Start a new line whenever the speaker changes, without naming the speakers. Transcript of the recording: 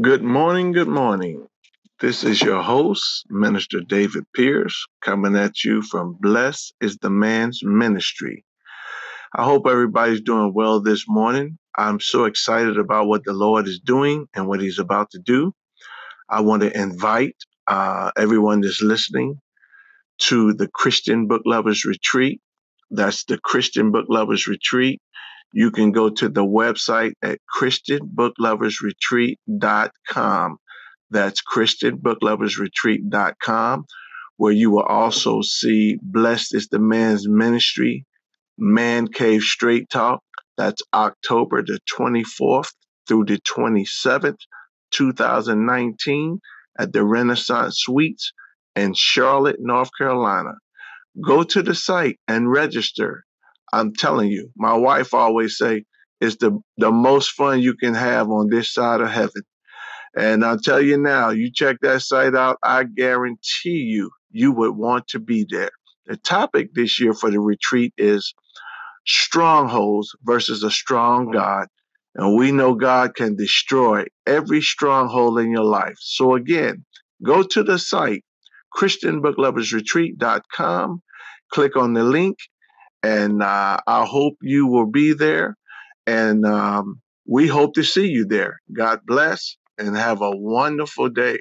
Good morning, good morning. This is your host, Minister David Pierce, coming at you from Blessed is the Man's Ministry. I hope everybody's doing well this morning. I'm so excited about what the Lord is doing and what He's about to do. I want to invite uh, everyone that's listening to the Christian Book Lovers Retreat. That's the Christian Book Lovers Retreat. You can go to the website at christianbookloversretreat.com. That's christianbookloversretreat.com, where you will also see Blessed is the Man's Ministry, Man Cave Straight Talk. That's October the 24th through the 27th, 2019, at the Renaissance Suites in Charlotte, North Carolina. Go to the site and register. I'm telling you, my wife always say it's the the most fun you can have on this side of heaven. And I'll tell you now, you check that site out, I guarantee you you would want to be there. The topic this year for the retreat is strongholds versus a strong God. And we know God can destroy every stronghold in your life. So again, go to the site, christianbookloversretreat.com, click on the link, and uh, I hope you will be there. And um, we hope to see you there. God bless and have a wonderful day.